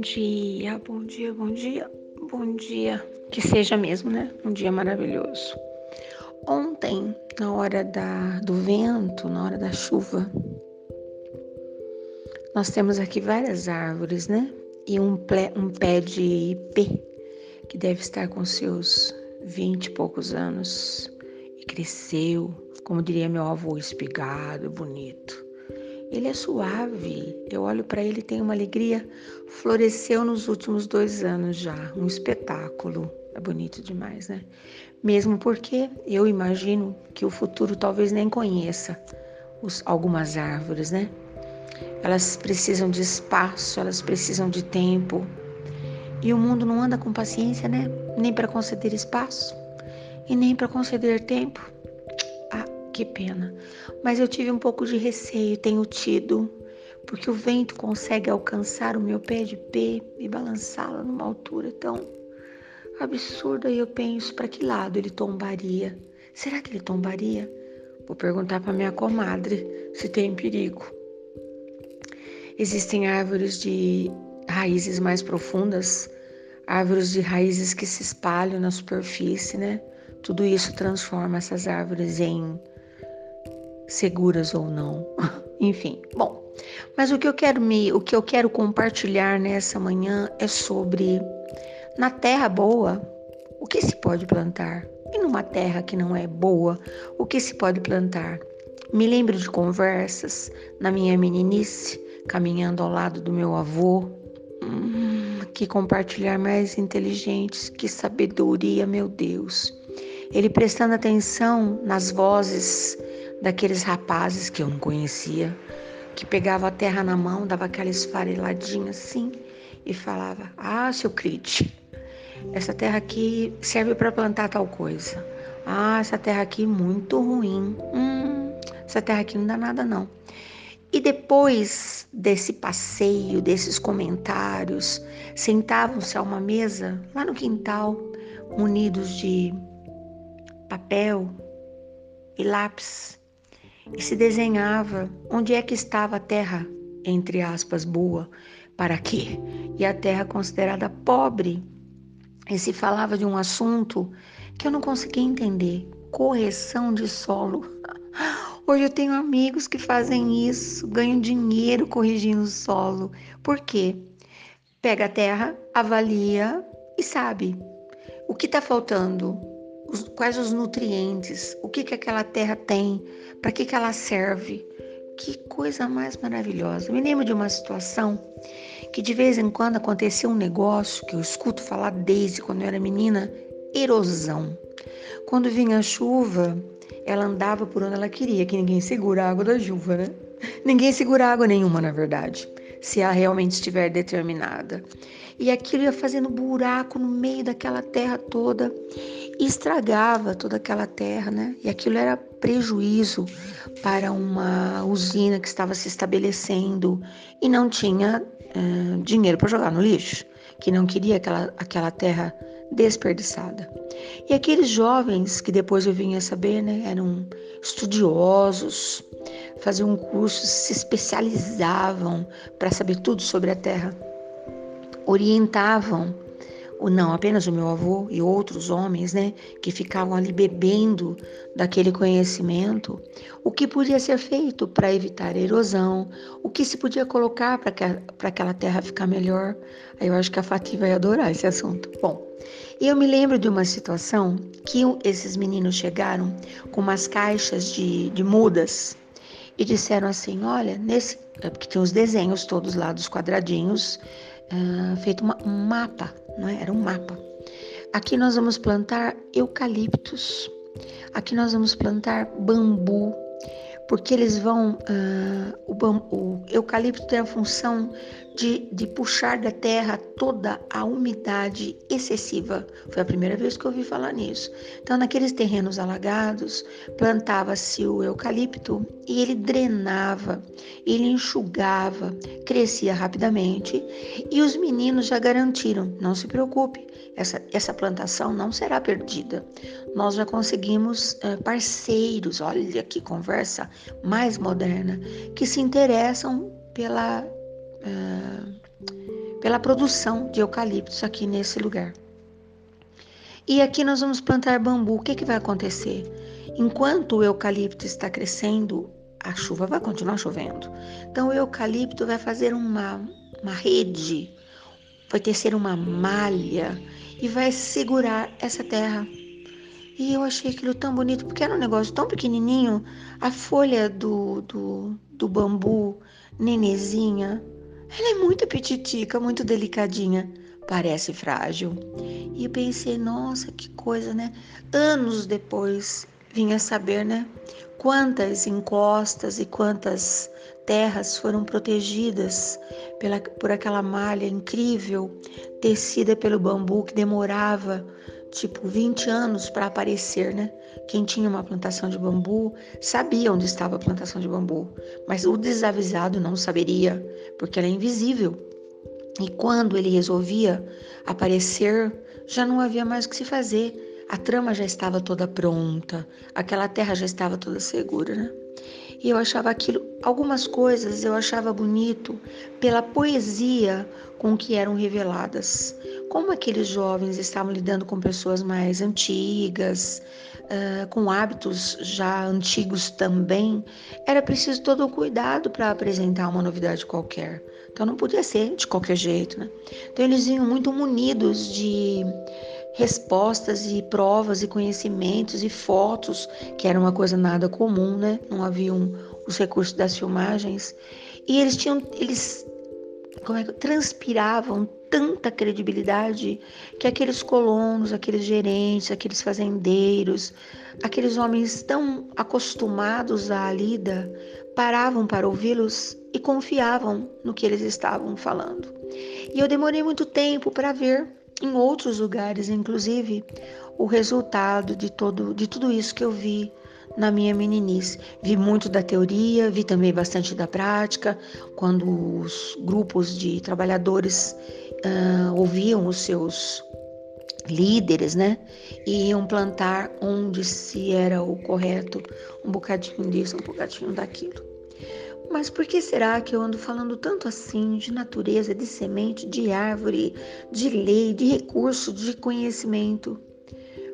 dia, bom dia, bom dia, bom dia. Que seja mesmo, né? Um dia maravilhoso. Ontem, na hora da, do vento, na hora da chuva, nós temos aqui várias árvores, né? E um, ple, um pé de ipê, que deve estar com seus vinte e poucos anos, e cresceu, como diria meu avô, espigado, bonito. Ele é suave. Eu olho para ele e tenho uma alegria. Floresceu nos últimos dois anos já. Um espetáculo. É bonito demais, né? Mesmo porque eu imagino que o futuro talvez nem conheça os, algumas árvores, né? Elas precisam de espaço, elas precisam de tempo. E o mundo não anda com paciência, né? Nem para conceder espaço e nem para conceder tempo que pena. Mas eu tive um pouco de receio, tenho tido, porque o vento consegue alcançar o meu pé de pé e balançá-lo numa altura tão absurda. E eu penso, para que lado ele tombaria? Será que ele tombaria? Vou perguntar para minha comadre se tem perigo. Existem árvores de raízes mais profundas, árvores de raízes que se espalham na superfície, né? Tudo isso transforma essas árvores em seguras ou não. Enfim, bom. Mas o que eu quero me, o que eu quero compartilhar nessa manhã é sobre na terra boa, o que se pode plantar? E numa terra que não é boa, o que se pode plantar? Me lembro de conversas na minha meninice, caminhando ao lado do meu avô. Hum, que compartilhar mais inteligentes, que sabedoria, meu Deus. Ele prestando atenção nas vozes daqueles rapazes que eu não conhecia, que pegava a terra na mão, dava aquela esfareladinha assim e falava: Ah, seu Crite, essa terra aqui serve para plantar tal coisa. Ah, essa terra aqui muito ruim. Hum, essa terra aqui não dá nada não. E depois desse passeio, desses comentários, sentavam-se a uma mesa lá no quintal, munidos de papel e lápis e se desenhava onde é que estava a terra, entre aspas, boa, para quê? E a terra considerada pobre. E se falava de um assunto que eu não conseguia entender: correção de solo. Hoje eu tenho amigos que fazem isso, ganham dinheiro corrigindo o solo. Por quê? Pega a terra, avalia e sabe o que está faltando, os, quais os nutrientes, o que, que aquela terra tem, para que, que ela serve. Que coisa mais maravilhosa. me lembro de uma situação que de vez em quando acontecia um negócio que eu escuto falar desde quando eu era menina, erosão. Quando vinha a chuva, ela andava por onde ela queria, que ninguém segura a água da chuva, né? Ninguém segura água nenhuma, na verdade, se ela realmente estiver determinada. E aquilo ia fazendo buraco no meio daquela terra toda e estragava toda aquela terra, né? E aquilo era prejuízo para uma usina que estava se estabelecendo e não tinha uh, dinheiro para jogar no lixo, que não queria aquela, aquela terra desperdiçada. E aqueles jovens que depois eu vinha saber, né, eram estudiosos, faziam um curso, se especializavam para saber tudo sobre a terra, orientavam ou não apenas o meu avô e outros homens, né, que ficavam ali bebendo daquele conhecimento, o que podia ser feito para evitar a erosão, o que se podia colocar para aquela terra ficar melhor. Aí eu acho que a Fati vai adorar esse assunto. Bom, e eu me lembro de uma situação que esses meninos chegaram com umas caixas de, de mudas e disseram assim: olha, nesse. É porque tinha os desenhos todos lá dos quadradinhos, uh, feito uma, um mapa não é? Era um mapa. Aqui nós vamos plantar eucaliptos. Aqui nós vamos plantar bambu, porque eles vão. Uh, o, bambu, o eucalipto tem a função de, de puxar da terra toda a umidade excessiva. Foi a primeira vez que eu ouvi falar nisso. Então, naqueles terrenos alagados, plantava-se o eucalipto e ele drenava, ele enxugava, crescia rapidamente e os meninos já garantiram: não se preocupe, essa, essa plantação não será perdida. Nós já conseguimos uh, parceiros, olha que conversa mais moderna, que se interessam pela uh, pela produção de eucaliptos aqui nesse lugar. E aqui nós vamos plantar bambu. O que, que vai acontecer? Enquanto o eucalipto está crescendo, a chuva vai continuar chovendo. Então o eucalipto vai fazer uma, uma rede, vai tecer uma malha e vai segurar essa terra. E eu achei aquilo tão bonito, porque era um negócio tão pequenininho. A folha do, do, do bambu, nenezinha, ela é muito pititica, muito delicadinha parece frágil. E eu pensei, nossa, que coisa, né? Anos depois vinha saber, né? Quantas encostas e quantas terras foram protegidas pela, por aquela malha incrível tecida pelo bambu que demorava tipo 20 anos para aparecer, né? Quem tinha uma plantação de bambu sabia onde estava a plantação de bambu, mas o desavisado não saberia, porque ela é invisível. E quando ele resolvia aparecer, já não havia mais o que se fazer. A trama já estava toda pronta, aquela terra já estava toda segura, né? E eu achava aquilo, algumas coisas eu achava bonito pela poesia com que eram reveladas. Como aqueles jovens estavam lidando com pessoas mais antigas, uh, com hábitos já antigos também, era preciso todo o cuidado para apresentar uma novidade qualquer. Então não podia ser de qualquer jeito, né? Então eles vinham muito munidos de respostas e provas e conhecimentos e fotos, que era uma coisa nada comum, né? Não haviam os recursos das filmagens. E eles tinham, eles como é que transpiravam tanta credibilidade que aqueles colonos, aqueles gerentes, aqueles fazendeiros, aqueles homens tão acostumados à lida, paravam para ouvi-los e confiavam no que eles estavam falando. E eu demorei muito tempo para ver em outros lugares, inclusive, o resultado de todo de tudo isso que eu vi na minha meninice. Vi muito da teoria, vi também bastante da prática, quando os grupos de trabalhadores uh, ouviam os seus líderes, né? E iam plantar onde se era o correto, um bocadinho disso, um bocadinho daquilo. Mas por que será que eu ando falando tanto assim de natureza, de semente, de árvore, de lei, de recurso, de conhecimento?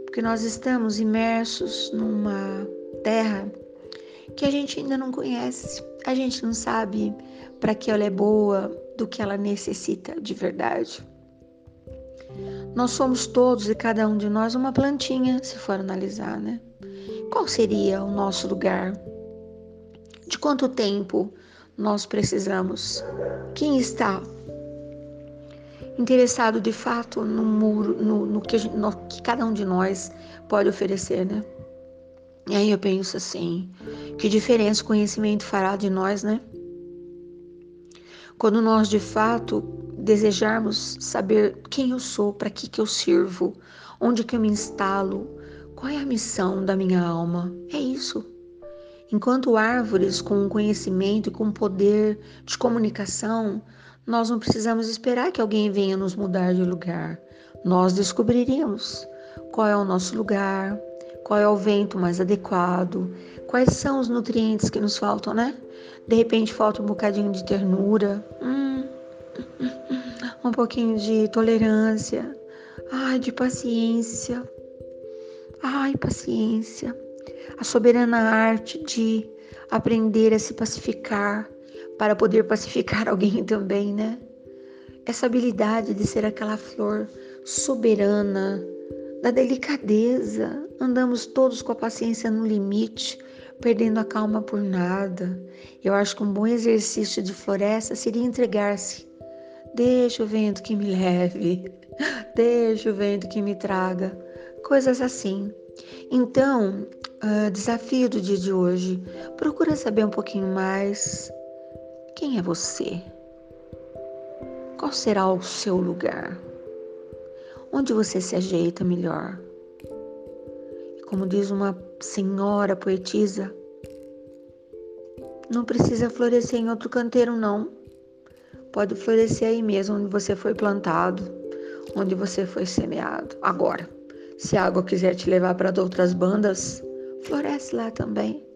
Porque nós estamos imersos numa terra que a gente ainda não conhece. A gente não sabe para que ela é boa, do que ela necessita de verdade. Nós somos todos e cada um de nós uma plantinha, se for analisar, né? Qual seria o nosso lugar? De quanto tempo nós precisamos? Quem está interessado de fato no muro, no, no, que, no que cada um de nós pode oferecer, né? E aí eu penso assim, que diferença o conhecimento fará de nós, né? Quando nós de fato desejarmos saber quem eu sou, para que que eu sirvo, onde que eu me instalo, qual é a missão da minha alma, é isso. Enquanto árvores com conhecimento e com poder de comunicação, nós não precisamos esperar que alguém venha nos mudar de lugar. Nós descobriríamos qual é o nosso lugar, qual é o vento mais adequado, quais são os nutrientes que nos faltam, né? De repente falta um bocadinho de ternura, hum, um pouquinho de tolerância, ai, de paciência, ai, paciência a soberana arte de aprender a se pacificar para poder pacificar alguém também, né? Essa habilidade de ser aquela flor soberana, da delicadeza. Andamos todos com a paciência no limite, perdendo a calma por nada. Eu acho que um bom exercício de floresta seria entregar-se. Deixa o vento que me leve, deixa o vento que me traga. Coisas assim. Então, uh, desafio do dia de hoje, procura saber um pouquinho mais quem é você. Qual será o seu lugar? Onde você se ajeita melhor? Como diz uma senhora poetisa, não precisa florescer em outro canteiro, não. Pode florescer aí mesmo, onde você foi plantado, onde você foi semeado. Agora. Se a água quiser te levar para outras bandas, floresce lá também.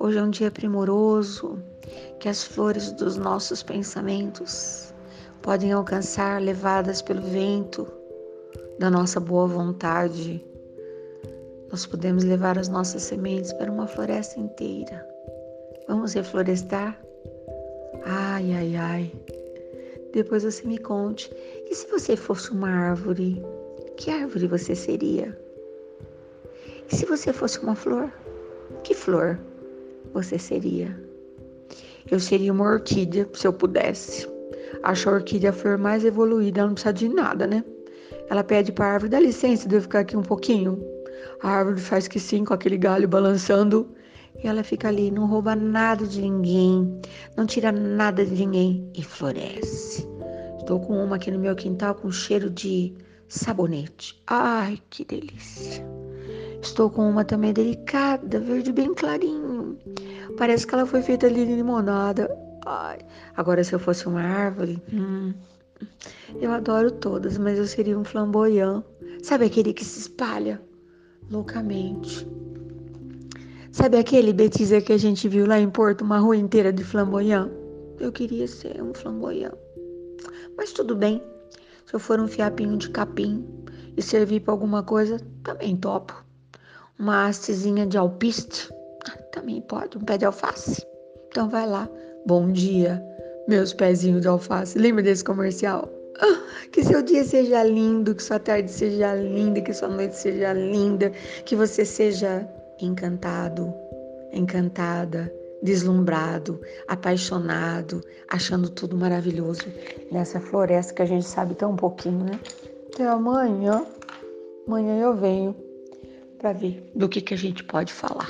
Hoje é um dia primoroso, que as flores dos nossos pensamentos podem alcançar, levadas pelo vento da nossa boa vontade. Nós podemos levar as nossas sementes para uma floresta inteira. Vamos reflorestar? Ai, ai, ai. Depois você me conte. E se você fosse uma árvore? Que árvore você seria? E se você fosse uma flor? Que flor você seria? Eu seria uma orquídea, se eu pudesse. Acho a orquídea a flor mais evoluída, ela não precisa de nada, né? Ela pede para a árvore, dá licença de eu ficar aqui um pouquinho. A árvore faz que sim, com aquele galho balançando. E ela fica ali, não rouba nada de ninguém, não tira nada de ninguém e floresce. Estou com uma aqui no meu quintal com cheiro de sabonete. Ai, que delícia! Estou com uma também delicada, verde bem clarinho. Parece que ela foi feita de limonada. Ai, agora se eu fosse uma árvore, hum, eu adoro todas, mas eu seria um flamboyant. Sabe aquele que se espalha loucamente? Sabe aquele betiza que a gente viu lá em Porto, uma rua inteira de flamboyant? Eu queria ser um flamboyant. Mas tudo bem. Se eu for um fiapinho de capim e servir para alguma coisa, também topo. Uma hastezinha de alpiste, também pode, um pé de alface. Então vai lá. Bom dia, meus pezinhos de alface. Lembra desse comercial? Que seu dia seja lindo, que sua tarde seja linda, que sua noite seja linda, que você seja encantado, encantada, deslumbrado, apaixonado, achando tudo maravilhoso nessa floresta que a gente sabe tão pouquinho, né? Até amanhã. Amanhã eu venho para ver do que, que a gente pode falar.